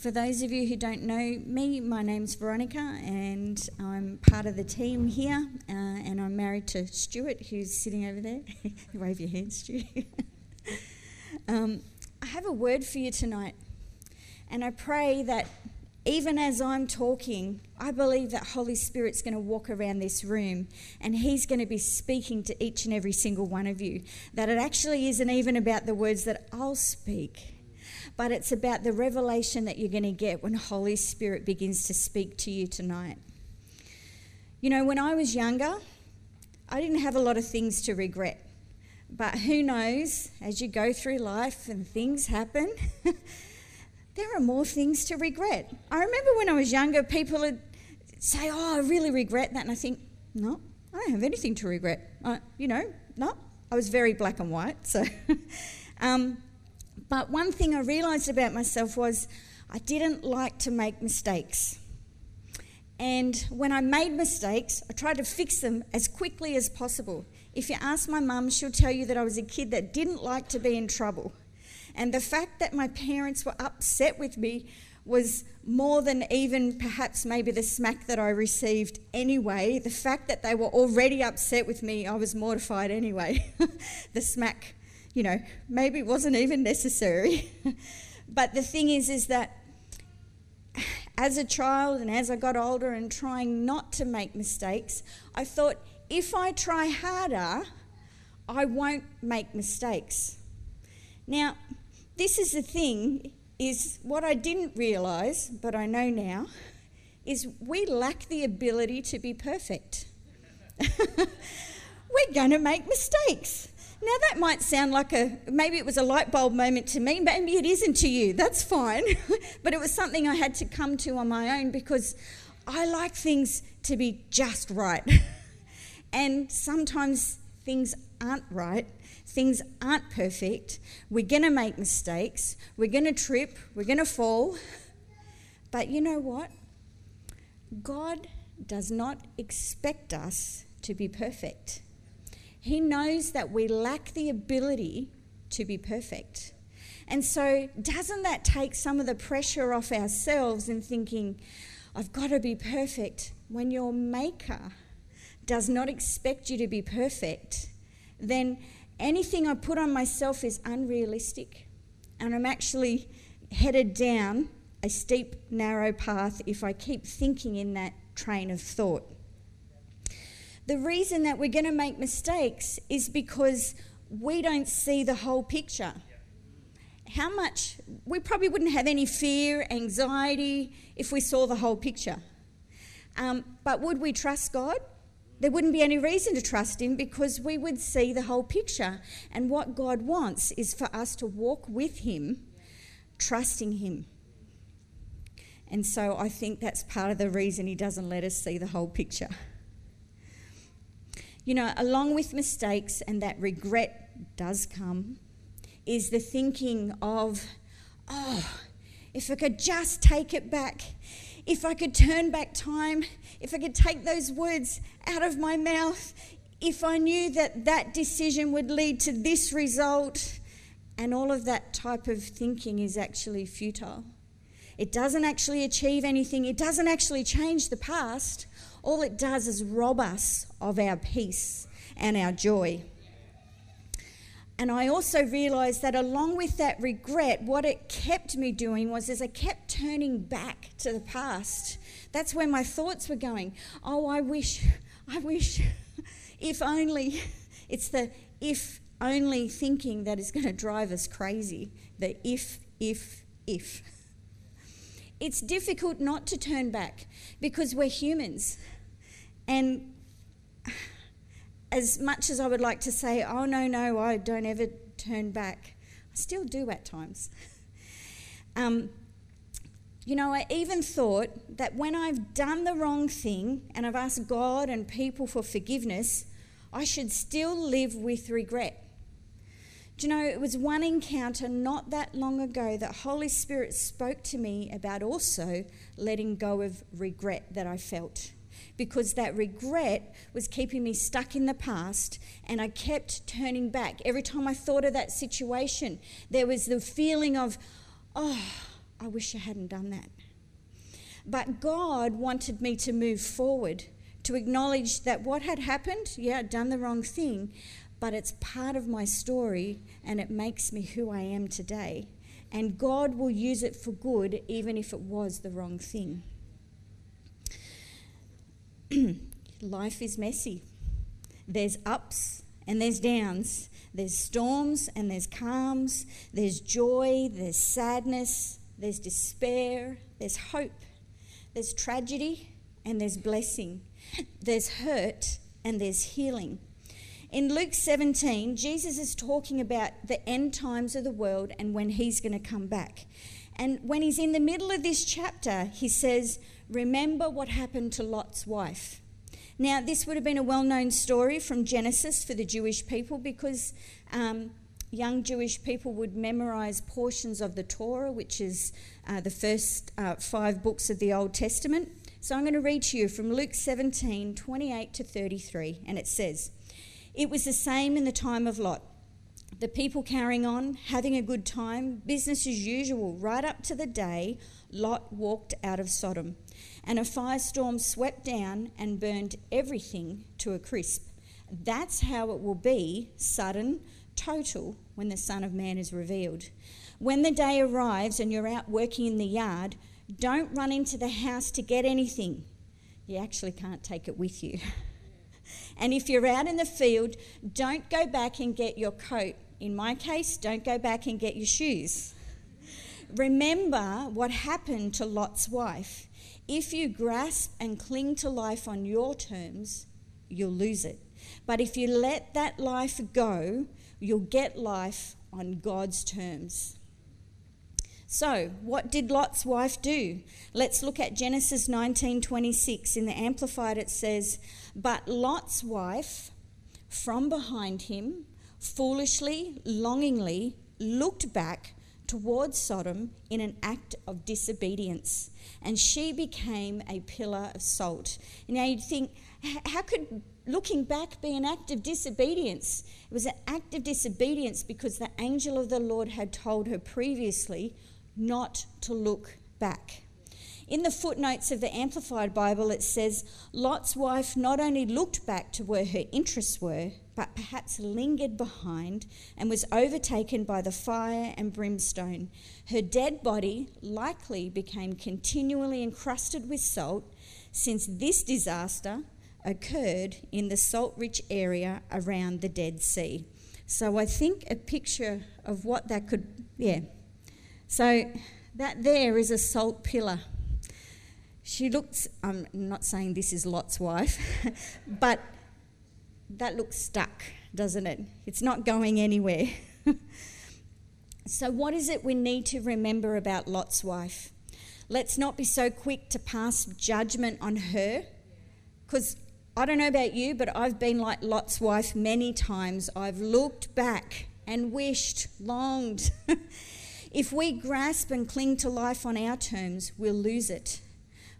For those of you who don't know me, my name's Veronica, and I'm part of the team here. Uh, and I'm married to Stuart, who's sitting over there. Wave your hand, Stuart. um, I have a word for you tonight, and I pray that even as I'm talking, I believe that Holy Spirit's going to walk around this room and He's going to be speaking to each and every single one of you. That it actually isn't even about the words that I'll speak but it's about the revelation that you're going to get when Holy Spirit begins to speak to you tonight. You know, when I was younger, I didn't have a lot of things to regret. But who knows, as you go through life and things happen, there are more things to regret. I remember when I was younger, people would say, Oh, I really regret that. And I think, No, I don't have anything to regret. I, you know, no, I was very black and white. So, um, but one thing I realised about myself was I didn't like to make mistakes. And when I made mistakes, I tried to fix them as quickly as possible. If you ask my mum, she'll tell you that I was a kid that didn't like to be in trouble. And the fact that my parents were upset with me was more than even perhaps maybe the smack that I received anyway. The fact that they were already upset with me, I was mortified anyway. the smack you know, maybe it wasn't even necessary. but the thing is, is that as a child and as I got older and trying not to make mistakes, I thought if I try harder, I won't make mistakes. Now, this is the thing is what I didn't realize, but I know now, is we lack the ability to be perfect. We're going to make mistakes. Now, that might sound like a maybe it was a light bulb moment to me, maybe it isn't to you, that's fine. but it was something I had to come to on my own because I like things to be just right. and sometimes things aren't right, things aren't perfect. We're going to make mistakes, we're going to trip, we're going to fall. But you know what? God does not expect us to be perfect. He knows that we lack the ability to be perfect. And so, doesn't that take some of the pressure off ourselves in thinking, I've got to be perfect, when your Maker does not expect you to be perfect? Then anything I put on myself is unrealistic. And I'm actually headed down a steep, narrow path if I keep thinking in that train of thought. The reason that we're going to make mistakes is because we don't see the whole picture. How much, we probably wouldn't have any fear, anxiety if we saw the whole picture. Um, but would we trust God? There wouldn't be any reason to trust Him because we would see the whole picture. And what God wants is for us to walk with Him, trusting Him. And so I think that's part of the reason He doesn't let us see the whole picture. You know, along with mistakes, and that regret does come, is the thinking of, oh, if I could just take it back, if I could turn back time, if I could take those words out of my mouth, if I knew that that decision would lead to this result, and all of that type of thinking is actually futile. It doesn't actually achieve anything, it doesn't actually change the past all it does is rob us of our peace and our joy. And I also realized that along with that regret, what it kept me doing was as I kept turning back to the past, that's where my thoughts were going. Oh, I wish, I wish, if only. It's the if only thinking that is going to drive us crazy. The if, if, if. It's difficult not to turn back because we're humans. And as much as I would like to say, oh, no, no, I don't ever turn back, I still do at times. um, you know, I even thought that when I've done the wrong thing and I've asked God and people for forgiveness, I should still live with regret. Do you know, it was one encounter not that long ago that Holy Spirit spoke to me about also letting go of regret that I felt because that regret was keeping me stuck in the past and I kept turning back. Every time I thought of that situation, there was the feeling of, oh, I wish I hadn't done that. But God wanted me to move forward, to acknowledge that what had happened, yeah, I'd done the wrong thing, but it's part of my story and it makes me who I am today. And God will use it for good, even if it was the wrong thing. Life is messy. There's ups and there's downs. There's storms and there's calms. There's joy, there's sadness, there's despair, there's hope. There's tragedy and there's blessing. There's hurt and there's healing. In Luke 17, Jesus is talking about the end times of the world and when he's going to come back. And when he's in the middle of this chapter, he says, Remember what happened to Lot's wife. Now, this would have been a well known story from Genesis for the Jewish people because um, young Jewish people would memorize portions of the Torah, which is uh, the first uh, five books of the Old Testament. So I'm going to read to you from Luke 17 28 to 33, and it says, It was the same in the time of Lot. The people carrying on, having a good time, business as usual, right up to the day Lot walked out of Sodom. And a firestorm swept down and burned everything to a crisp. That's how it will be sudden, total, when the Son of Man is revealed. When the day arrives and you're out working in the yard, don't run into the house to get anything. You actually can't take it with you. and if you're out in the field, don't go back and get your coat. In my case, don't go back and get your shoes. Remember what happened to Lot's wife. If you grasp and cling to life on your terms, you'll lose it. But if you let that life go, you'll get life on God's terms. So, what did Lot's wife do? Let's look at Genesis 19:26 in the amplified it says, "But Lot's wife from behind him foolishly, longingly looked back towards Sodom in an act of disobedience, and she became a pillar of salt." Now you'd think, how could looking back be an act of disobedience? It was an act of disobedience because the angel of the Lord had told her previously not to look back. In the footnotes of the Amplified Bible, it says Lot's wife not only looked back to where her interests were, but perhaps lingered behind and was overtaken by the fire and brimstone. Her dead body likely became continually encrusted with salt, since this disaster occurred in the salt rich area around the Dead Sea. So I think a picture of what that could, yeah, so that there is a salt pillar. She looks, I'm not saying this is Lot's wife, but that looks stuck, doesn't it? It's not going anywhere. so, what is it we need to remember about Lot's wife? Let's not be so quick to pass judgment on her, because I don't know about you, but I've been like Lot's wife many times. I've looked back and wished, longed. If we grasp and cling to life on our terms, we'll lose it.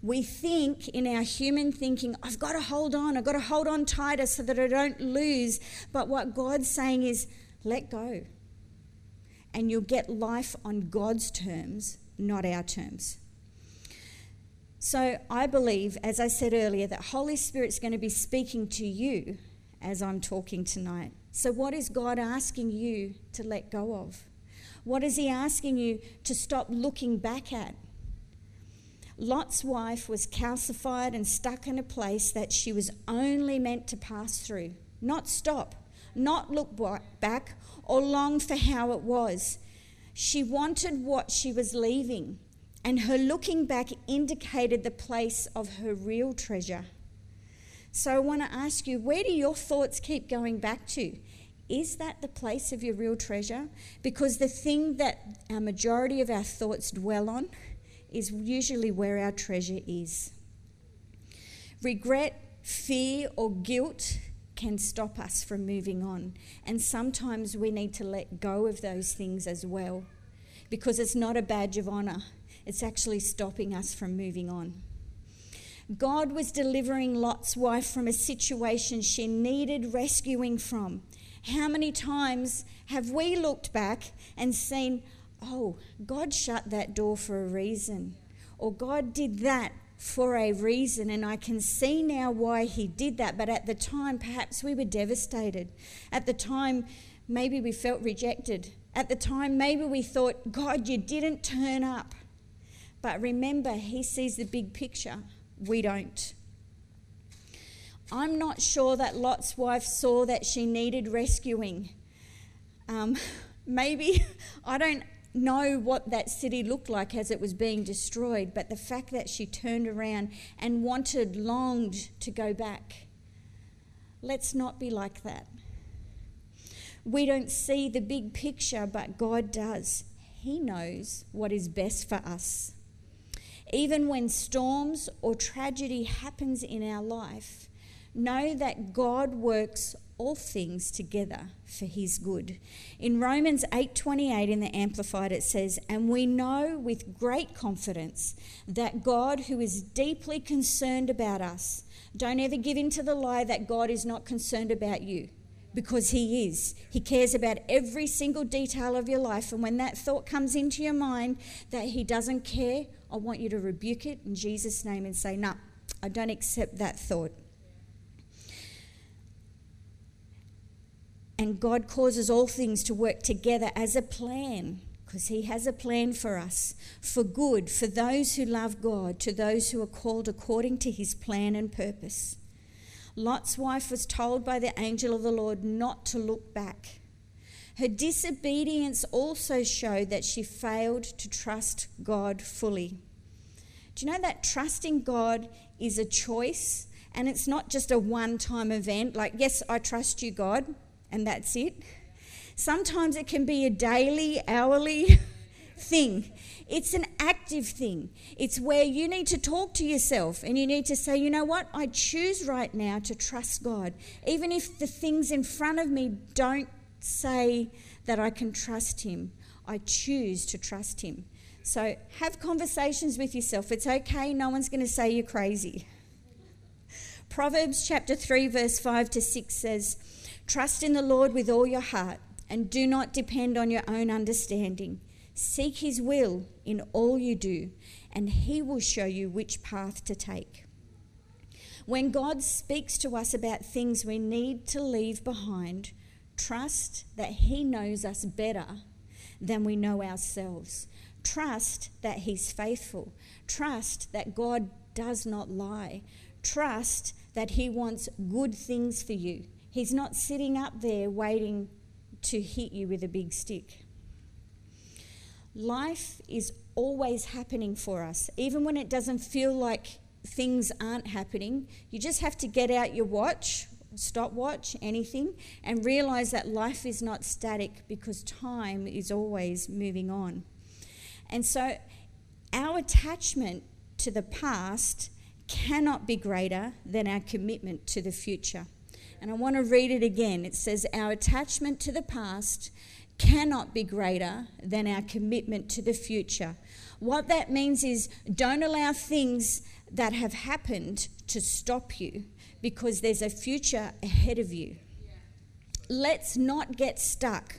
We think in our human thinking, I've got to hold on, I've got to hold on tighter so that I don't lose. But what God's saying is, let go. And you'll get life on God's terms, not our terms. So I believe, as I said earlier, that Holy Spirit's going to be speaking to you as I'm talking tonight. So, what is God asking you to let go of? What is he asking you to stop looking back at? Lot's wife was calcified and stuck in a place that she was only meant to pass through, not stop, not look back or long for how it was. She wanted what she was leaving, and her looking back indicated the place of her real treasure. So I want to ask you where do your thoughts keep going back to? Is that the place of your real treasure? Because the thing that our majority of our thoughts dwell on is usually where our treasure is. Regret, fear, or guilt can stop us from moving on. And sometimes we need to let go of those things as well because it's not a badge of honour, it's actually stopping us from moving on. God was delivering Lot's wife from a situation she needed rescuing from. How many times have we looked back and seen, oh, God shut that door for a reason, or God did that for a reason, and I can see now why He did that. But at the time, perhaps we were devastated. At the time, maybe we felt rejected. At the time, maybe we thought, God, you didn't turn up. But remember, He sees the big picture. We don't. I'm not sure that Lot's wife saw that she needed rescuing. Um, maybe, I don't know what that city looked like as it was being destroyed, but the fact that she turned around and wanted, longed to go back. Let's not be like that. We don't see the big picture, but God does. He knows what is best for us. Even when storms or tragedy happens in our life, know that God works all things together for his good. In Romans 8:28 in the amplified it says, "And we know with great confidence that God who is deeply concerned about us, don't ever give in to the lie that God is not concerned about you." Because he is. He cares about every single detail of your life. And when that thought comes into your mind that he doesn't care, I want you to rebuke it in Jesus' name and say, No, I don't accept that thought. And God causes all things to work together as a plan, because He has a plan for us, for good, for those who love God, to those who are called according to His plan and purpose. Lot's wife was told by the angel of the Lord not to look back. Her disobedience also showed that she failed to trust God fully. Do you know that trusting God is a choice and it's not just a one time event like, yes, I trust you, God, and that's it. Sometimes it can be a daily, hourly thing. It's an active thing. It's where you need to talk to yourself and you need to say, you know what? I choose right now to trust God. Even if the things in front of me don't say that I can trust Him, I choose to trust Him. So have conversations with yourself. It's okay, no one's going to say you're crazy. Proverbs chapter 3, verse 5 to 6 says, Trust in the Lord with all your heart and do not depend on your own understanding. Seek His will in all you do, and He will show you which path to take. When God speaks to us about things we need to leave behind, trust that He knows us better than we know ourselves. Trust that He's faithful. Trust that God does not lie. Trust that He wants good things for you He's not sitting up there waiting to hit you with a big stick. Life is always happening for us, even when it doesn't feel like things aren't happening. You just have to get out your watch, stopwatch, anything, and realize that life is not static because time is always moving on. And so, our attachment to the past cannot be greater than our commitment to the future. And I want to read it again. It says, Our attachment to the past cannot be greater than our commitment to the future. What that means is don't allow things that have happened to stop you because there's a future ahead of you. Let's not get stuck.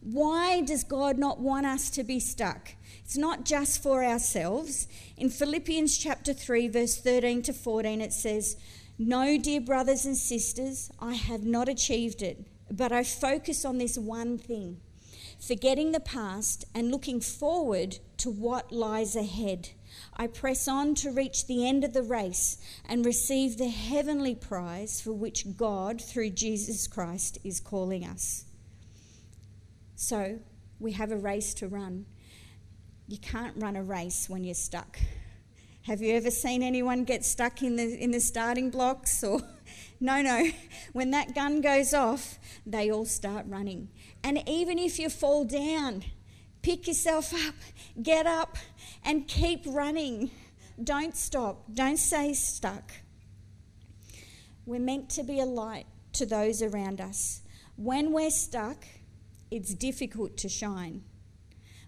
Why does God not want us to be stuck? It's not just for ourselves. In Philippians chapter 3 verse 13 to 14 it says, no, dear brothers and sisters, I have not achieved it, but I focus on this one thing forgetting the past and looking forward to what lies ahead. I press on to reach the end of the race and receive the heavenly prize for which God, through Jesus Christ, is calling us. So, we have a race to run. You can't run a race when you're stuck. Have you ever seen anyone get stuck in the, in the starting blocks? Or no, no. When that gun goes off, they all start running. And even if you fall down, pick yourself up, get up, and keep running. Don't stop. Don't stay stuck. We're meant to be a light to those around us. When we're stuck, it's difficult to shine.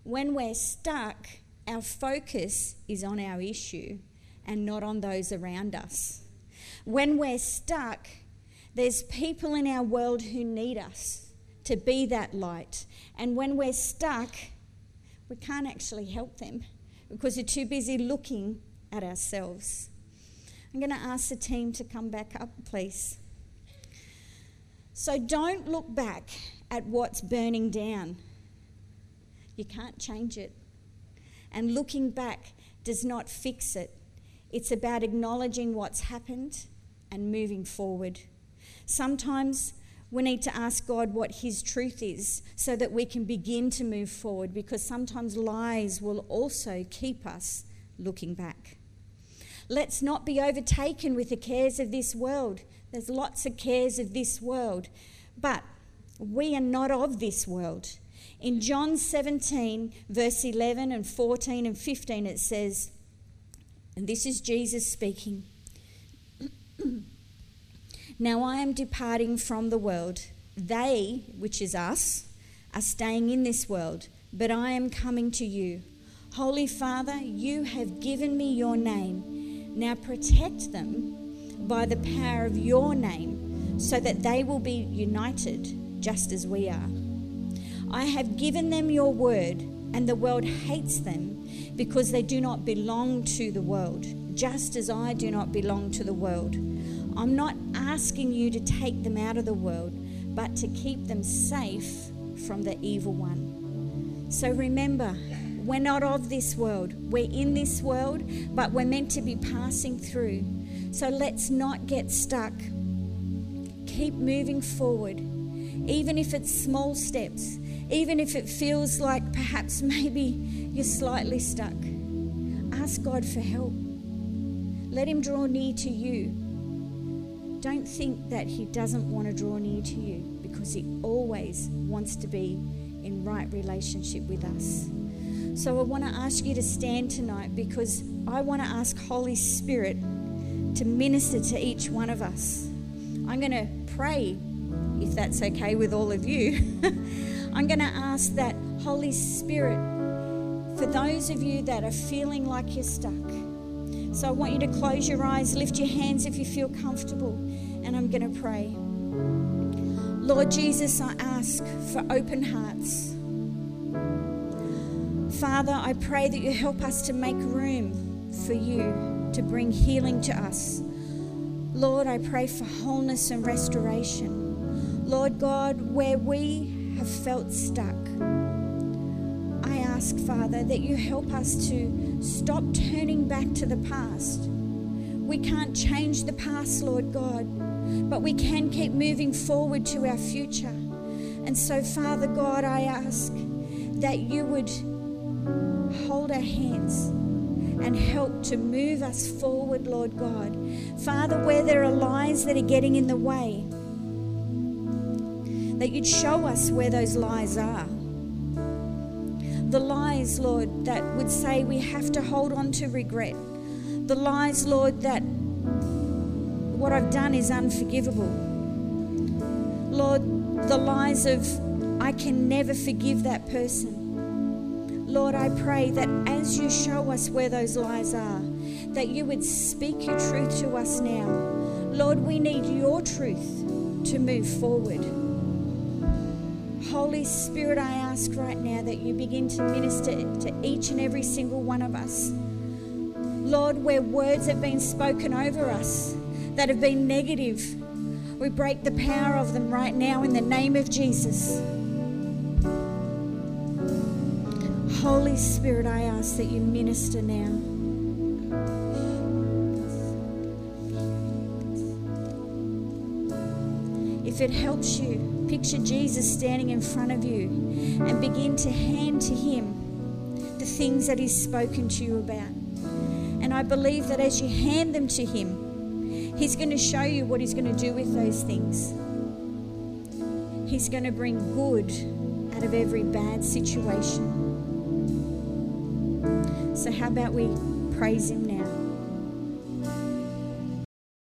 When we're stuck, our focus is on our issue and not on those around us. When we're stuck, there's people in our world who need us to be that light. And when we're stuck, we can't actually help them because we're too busy looking at ourselves. I'm going to ask the team to come back up, please. So don't look back at what's burning down. You can't change it. And looking back does not fix it. It's about acknowledging what's happened and moving forward. Sometimes we need to ask God what His truth is so that we can begin to move forward because sometimes lies will also keep us looking back. Let's not be overtaken with the cares of this world. There's lots of cares of this world, but we are not of this world. In John 17, verse 11 and 14 and 15, it says, and this is Jesus speaking. now I am departing from the world. They, which is us, are staying in this world, but I am coming to you. Holy Father, you have given me your name. Now protect them by the power of your name so that they will be united just as we are. I have given them your word, and the world hates them because they do not belong to the world, just as I do not belong to the world. I'm not asking you to take them out of the world, but to keep them safe from the evil one. So remember, we're not of this world. We're in this world, but we're meant to be passing through. So let's not get stuck. Keep moving forward, even if it's small steps, even if it feels like perhaps maybe you're slightly stuck, ask God for help. Let Him draw near to you. Don't think that He doesn't want to draw near to you because He always wants to be in right relationship with us. So I want to ask you to stand tonight because I want to ask Holy Spirit to minister to each one of us. I'm going to pray, if that's okay with all of you. I'm going to ask that Holy Spirit for those of you that are feeling like you're stuck. So I want you to close your eyes, lift your hands if you feel comfortable, and I'm going to pray. Lord Jesus, I ask for open hearts. Father, I pray that you help us to make room for you to bring healing to us. Lord, I pray for wholeness and restoration. Lord God, where we have felt stuck, I ask, Father, that you help us to stop turning back to the past. We can't change the past, Lord God, but we can keep moving forward to our future. And so, Father God, I ask that you would hold our hands and help to move us forward, Lord God. Father, where there are lies that are getting in the way, that you'd show us where those lies are the lies, Lord, that would say we have to hold on to regret. The lies, Lord, that what I've done is unforgivable. Lord, the lies of I can never forgive that person. Lord, I pray that as you show us where those lies are, that you would speak your truth to us now. Lord, we need your truth to move forward. Holy Spirit, I ask right now that you begin to minister to each and every single one of us. Lord, where words have been spoken over us that have been negative, we break the power of them right now in the name of Jesus. Holy Spirit, I ask that you minister now. If it helps you, Picture Jesus standing in front of you and begin to hand to him the things that he's spoken to you about. And I believe that as you hand them to him, he's going to show you what he's going to do with those things. He's going to bring good out of every bad situation. So, how about we praise him?